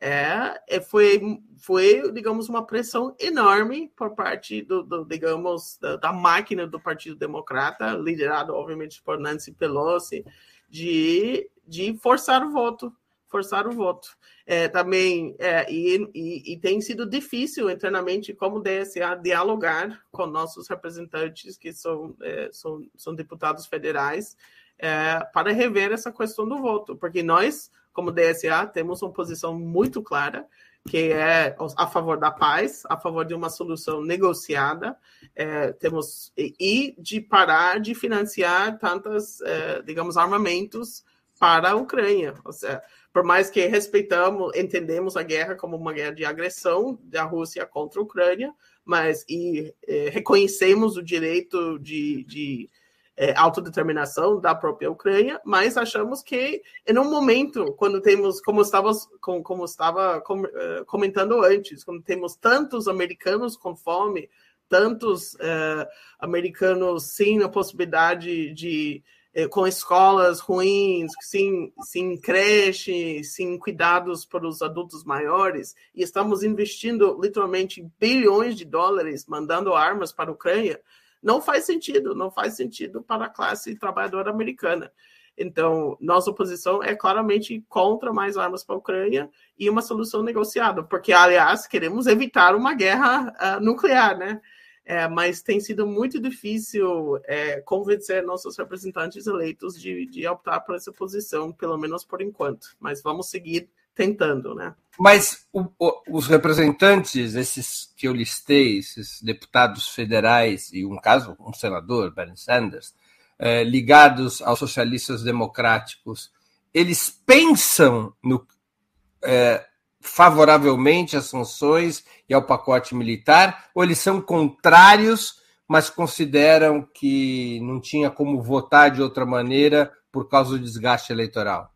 é, é, foi, foi, digamos, uma pressão enorme por parte do, do digamos, da, da, máquina do Partido Democrata, liderado, obviamente, por Nancy Pelosi, de, de forçar o voto, forçar o voto. É, também, é, e, e, e, tem sido difícil internamente como DSA dialogar com nossos representantes, que são, é, são, são deputados federais, é, para rever essa questão do voto, porque nós como DSA, temos uma posição muito clara, que é a favor da paz, a favor de uma solução negociada, é, temos e de parar de financiar tantas, é, digamos, armamentos para a Ucrânia. Ou seja, por mais que respeitamos, entendemos a guerra como uma guerra de agressão da Rússia contra a Ucrânia, mas e é, reconhecemos o direito de, de é, autodeterminação da própria Ucrânia, mas achamos que em um momento, quando temos, como estava, como, como estava é, comentando antes, quando temos tantos americanos com fome, tantos uh, americanos sem a possibilidade de com escolas ruins, sem, sem creche, sem cuidados para os adultos maiores, e estamos investindo literalmente bilhões de dólares mandando armas para a Ucrânia, não faz sentido, não faz sentido para a classe trabalhadora americana. Então, nossa posição é claramente contra mais armas para a Ucrânia e uma solução negociada, porque, aliás, queremos evitar uma guerra uh, nuclear, né? É, mas tem sido muito difícil é, convencer nossos representantes eleitos de, de optar por essa posição, pelo menos por enquanto. Mas vamos seguir tentando, né? Mas o, o, os representantes, esses que eu listei, esses deputados federais e um caso, um senador, Bernie Sanders, é, ligados aos socialistas democráticos, eles pensam no, é, favoravelmente às sanções e ao pacote militar, ou eles são contrários, mas consideram que não tinha como votar de outra maneira por causa do desgaste eleitoral?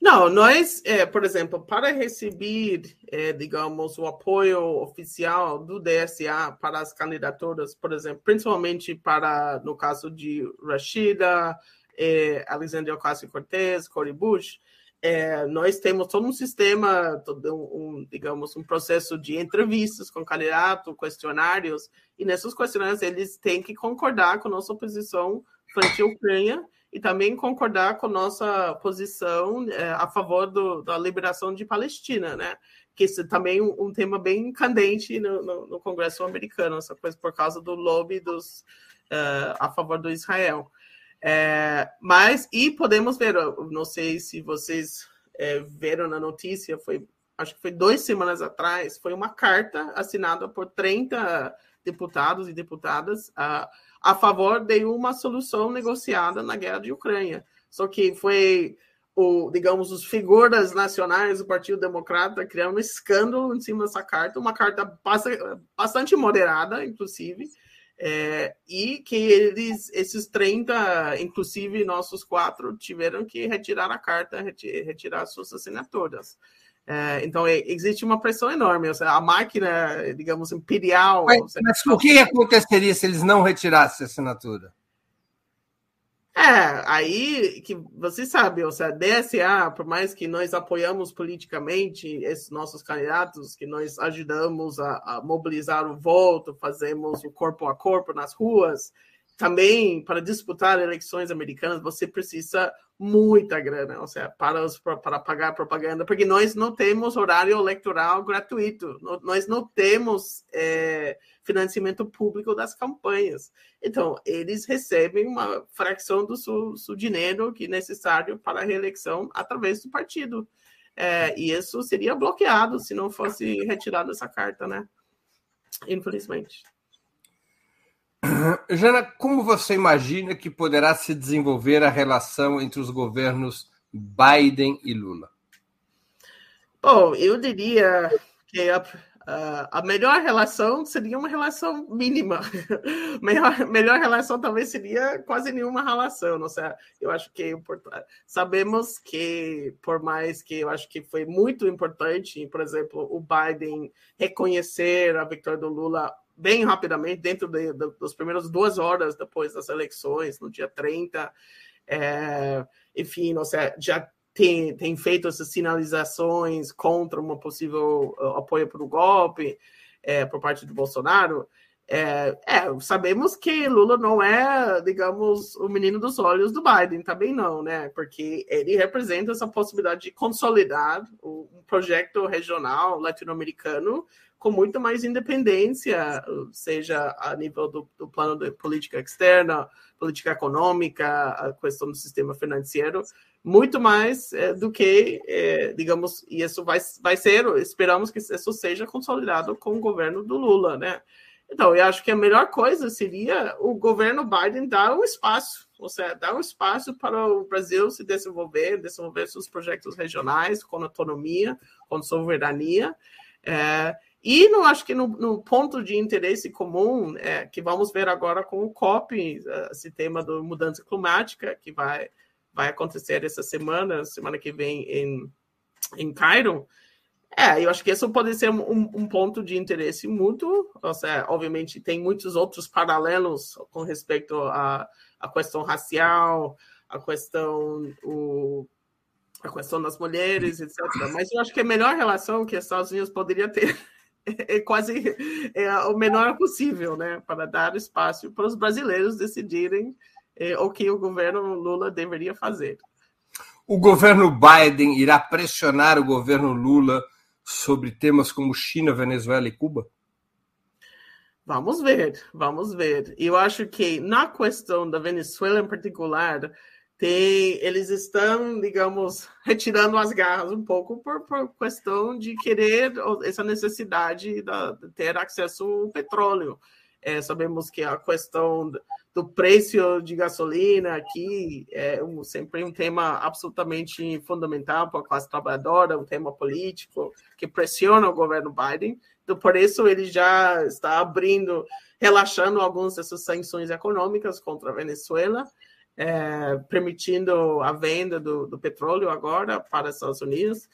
Não, nós, é, por exemplo, para receber, é, digamos, o apoio oficial do DSA para as candidaturas, por exemplo, principalmente para, no caso de Rashida, é, Alexandre Ocasio-Cortez, Cory Bush, é, nós temos todo um sistema, todo um, digamos, um processo de entrevistas com candidato, questionários, e nesses questionários eles têm que concordar com nossa posição frente à Ucrânia e também concordar com nossa posição é, a favor do, da liberação de Palestina, né? Que isso também é um, um tema bem candente no, no, no, Congresso americano, essa coisa por causa do lobby dos, uh, a favor do Israel. É, mas, e podemos ver, não sei se vocês é, viram na notícia, foi, acho que foi duas semanas atrás, foi uma carta assinada por 30 deputados e deputadas uh, a favor de uma solução negociada na guerra de Ucrânia. Só que foi, o, digamos, os figuras nacionais do Partido Democrata criaram um escândalo em cima dessa carta, uma carta bastante moderada, inclusive, é, e que eles, esses 30, inclusive nossos quatro, tiveram que retirar a carta, retirar suas assinaturas. É, então, é, existe uma pressão enorme. Seja, a máquina, digamos, imperial. Mas, mas o que aconteceria se eles não retirassem a assinatura? É, aí que você sabe, ou seja, DSA, por mais que nós apoiamos politicamente esses nossos candidatos, que nós ajudamos a, a mobilizar o voto, fazemos o corpo a corpo nas ruas, também para disputar eleições americanas você precisa muita grana, ou seja, para, os, para pagar propaganda, porque nós não temos horário eleitoral gratuito, nós não temos é, financiamento público das campanhas. Então, eles recebem uma fração do seu, seu dinheiro que é necessário para a reeleição através do partido. É, e isso seria bloqueado se não fosse retirada essa carta, né? Infelizmente. Jana, como você imagina que poderá se desenvolver a relação entre os governos Biden e Lula? Bom, eu diria que a, a melhor relação seria uma relação mínima. melhor, melhor relação talvez seria quase nenhuma relação. Não sei, eu acho que é sabemos que, por mais que eu acho que foi muito importante, por exemplo, o Biden reconhecer a vitória do Lula bem rapidamente, dentro de, de, das primeiras duas horas depois das eleições, no dia 30. É, enfim, seja, já tem, tem feito essas sinalizações contra uma possível uh, apoio para o golpe é, por parte do Bolsonaro. É, é, sabemos que Lula não é, digamos, o menino dos olhos do Biden, também não, né? Porque ele representa essa possibilidade de consolidar um projeto regional latino-americano com muito mais independência, seja a nível do, do, plano de política externa, política econômica, a questão do sistema financeiro, muito mais é, do que, é, digamos, e isso vai, vai ser, esperamos que isso seja consolidado com o governo do Lula, né? Então, eu acho que a melhor coisa seria o governo Biden dar um espaço, ou seja, dar um espaço para o Brasil se desenvolver, desenvolver seus projetos regionais com autonomia, com soberania, é, e não acho que no, no, ponto de interesse comum, é, que vamos ver agora com o COP, esse tema da mudança climática, que vai, vai acontecer essa semana, semana que vem em, em Cairo, é, eu acho que isso pode ser um, um ponto de interesse mútuo. Ou seja, obviamente, tem muitos outros paralelos com respeito à, à questão racial, a questão, o, a questão das mulheres, etc. Mas eu acho que a melhor relação que os Estados Unidos poderia ter é quase é o menor possível, né? Para dar espaço para os brasileiros decidirem é, o que o governo Lula deveria fazer. O governo Biden irá pressionar o governo Lula sobre temas como China, Venezuela e Cuba? Vamos ver, vamos ver. Eu acho que na questão da Venezuela em particular, tem, eles estão, digamos, retirando as garras um pouco por, por questão de querer essa necessidade da, de ter acesso ao petróleo. É, sabemos que a questão do preço de gasolina aqui é um, sempre um tema absolutamente fundamental para a classe trabalhadora, um tema político que pressiona o governo Biden. Então, por isso, ele já está abrindo, relaxando algumas dessas sanções econômicas contra a Venezuela é, permitindo a venda do, do, petróleo agora para os Estados Unidos.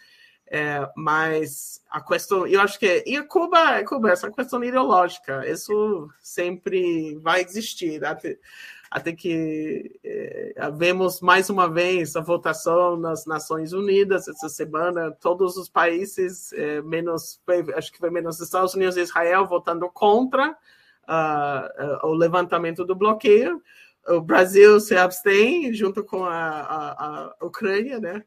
É, mas a questão, eu acho que e Cuba, Cuba, essa questão ideológica, isso sempre vai existir até, até que é, vemos mais uma vez a votação nas Nações Unidas essa semana, todos os países é, menos, acho que foi menos os Estados Unidos e Israel votando contra uh, uh, o levantamento do bloqueio o Brasil se abstém junto com a, a, a Ucrânia, né?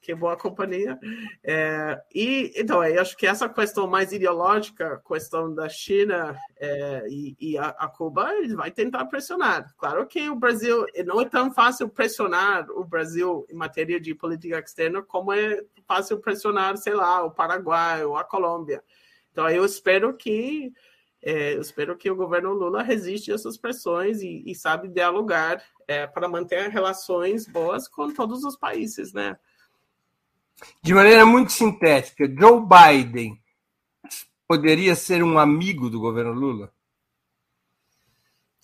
Que é boa companhia. É, e então, eu acho que essa questão mais ideológica, questão da China é, e, e a, a, Cuba, ele vai tentar pressionar. Claro que o Brasil não é tão fácil pressionar o Brasil em matéria de política externa como é fácil pressionar, sei lá, o Paraguai ou a Colômbia. Então, eu espero que é, eu espero que o governo Lula resiste a essas pressões e, e sabe dialogar é, para manter relações boas com todos os países, né? De maneira muito sintética, Joe Biden poderia ser um amigo do governo Lula?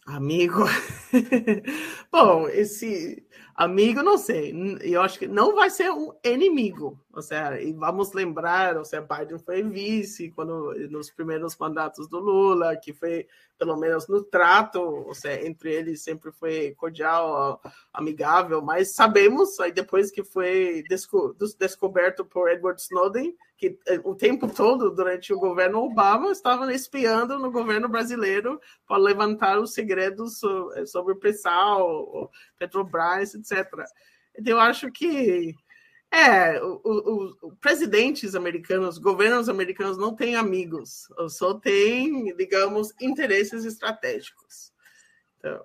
Amigo. Bom, esse amigo, não sei. Eu acho que não vai ser um inimigo. Ou seja, e vamos lembrar, ou seja, Biden foi vice quando nos primeiros mandatos do Lula, que foi pelo menos no trato, ou seja, entre eles sempre foi cordial, amigável, mas sabemos, aí depois que foi desco descoberto por Edward Snowden, que eh, o tempo todo, durante o governo Obama, estavam espiando no governo brasileiro para levantar os segredos sobre o pré-sal, Petrobras, etc. Então, eu acho que é, os presidentes americanos, governos americanos não têm amigos, só têm, digamos, interesses estratégicos. Então...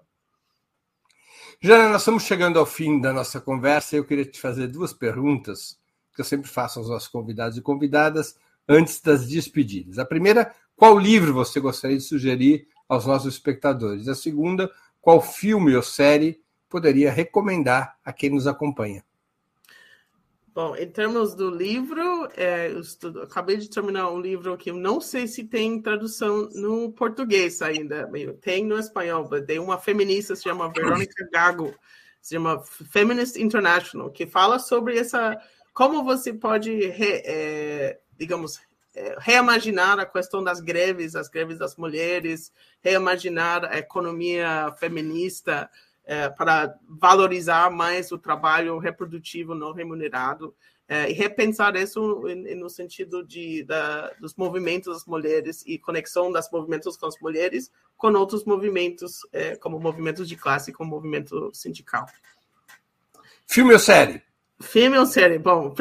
Jana, nós estamos chegando ao fim da nossa conversa e eu queria te fazer duas perguntas que eu sempre faço aos nossos convidados e convidadas antes das despedidas. A primeira, qual livro você gostaria de sugerir aos nossos espectadores? A segunda, qual filme ou série poderia recomendar a quem nos acompanha? Bom, em termos do livro, é, estudo, acabei de terminar um livro que eu não sei se tem tradução no português ainda. Tem no espanhol, tem uma feminista, se chama Verônica Gago, se chama Feminist International, que fala sobre essa como você pode, re, é, digamos, é, reimaginar a questão das greves, as greves das mulheres, reimaginar a economia feminista, é, para valorizar mais o trabalho reprodutivo não remunerado é, e repensar isso no sentido de, da, dos movimentos das mulheres e conexão das movimentos com as mulheres com outros movimentos, é, como movimentos de classe, como movimento sindical. Filme ou série? Filme ou série? Bom,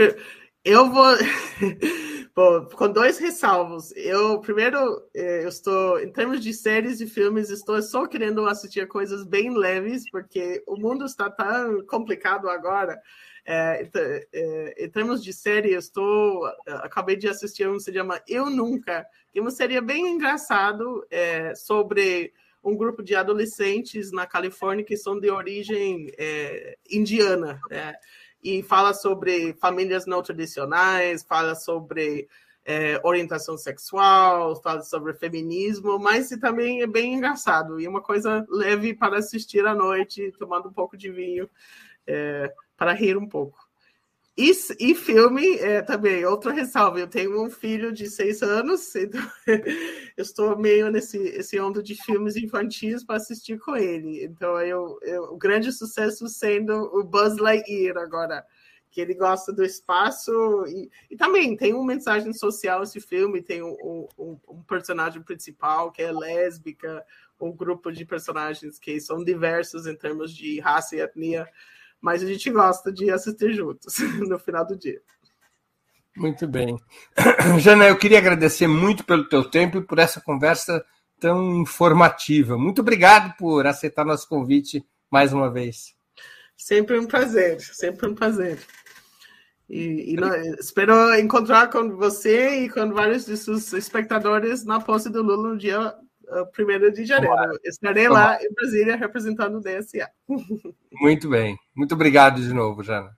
eu vou. Bom, com dois ressalvos. Eu, primeiro, é, eu estou, em termos de séries e filmes, estou só querendo assistir coisas bem leves, porque o mundo está tão complicado agora. É, é, em termos de série, eu estou, acabei de assistir um que se chama Eu Nunca, que é uma série bem engraçado é, sobre um grupo de adolescentes na Califórnia que são de origem é, indiana. É, e fala sobre famílias não tradicionais, fala sobre é, orientação sexual, fala sobre feminismo, mas também é bem engraçado e uma coisa leve para assistir à noite, tomando um pouco de vinho, é, para rir um pouco. E, e filme é, também, outra ressalva. Eu tenho um filho de seis anos, então eu estou meio nesse esse onda de filmes infantis para assistir com ele. Então, eu, eu, o grande sucesso sendo o Buzz Lightyear agora, que ele gosta do espaço. E, e também tem uma mensagem social esse filme: tem um, um, um personagem principal que é lésbica, um grupo de personagens que são diversos em termos de raça e etnia mas a gente gosta de assistir juntos no final do dia. Muito bem. Jana, eu queria agradecer muito pelo teu tempo e por essa conversa tão informativa. Muito obrigado por aceitar nosso convite mais uma vez. Sempre um prazer, sempre um prazer. E, e espero encontrar com você e com vários de seus espectadores na posse do Lula no dia 1 de janeiro. Estarei lá em Brasília representando o DSA. Muito bem. Muito obrigado de novo, Jana.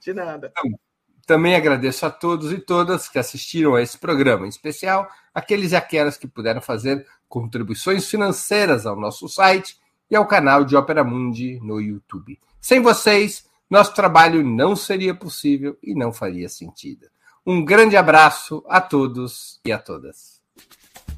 De nada. Então, também agradeço a todos e todas que assistiram a esse programa, em especial aqueles e aquelas que puderam fazer contribuições financeiras ao nosso site e ao canal de Opera Mundi no YouTube. Sem vocês, nosso trabalho não seria possível e não faria sentido. Um grande abraço a todos e a todas.